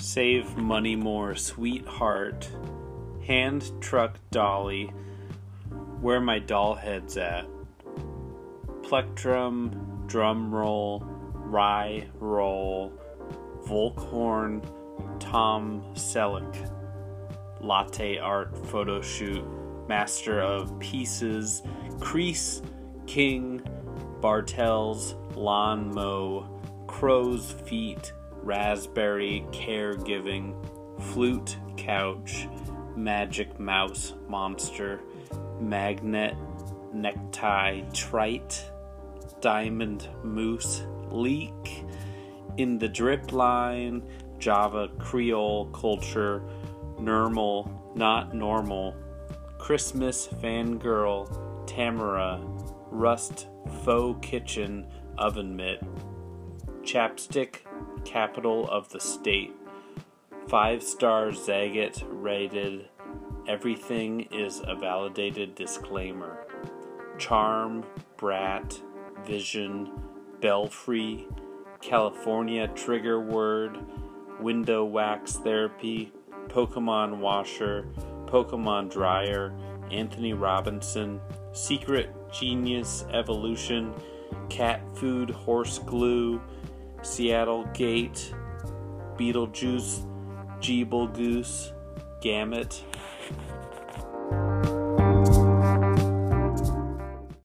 Save Money More, Sweetheart, Hand Truck Dolly, Where My Doll Head's At, Plectrum, Drum Roll, Rye Roll, Vollkorn, Tom Selleck, Latte Art Photo Shoot, Master of Pieces, Crease, King, Bartels, Lawn Mow, Crow's Feet, Raspberry, Caregiving, Flute, Couch, Magic Mouse, Monster, Magnet, Necktie, Trite, Diamond Moose, Leak, In the Drip Line, Java, Creole, Culture, Normal, Not Normal, Christmas, Fangirl, Tamara, Rust, Faux Kitchen, Oven Mitt, Chapstick, Capital of the State, Five Star Zagat rated, Everything is a validated disclaimer, Charm, Brat, Vision, Belfry, California Trigger Word, Window Wax Therapy, Pokemon Washer, Pokemon Dryer, Anthony Robinson, Secret Genius Evolution, Cat Food Horse Glue, Seattle Gate, Beetlejuice, Jeeble Goose, Gamut,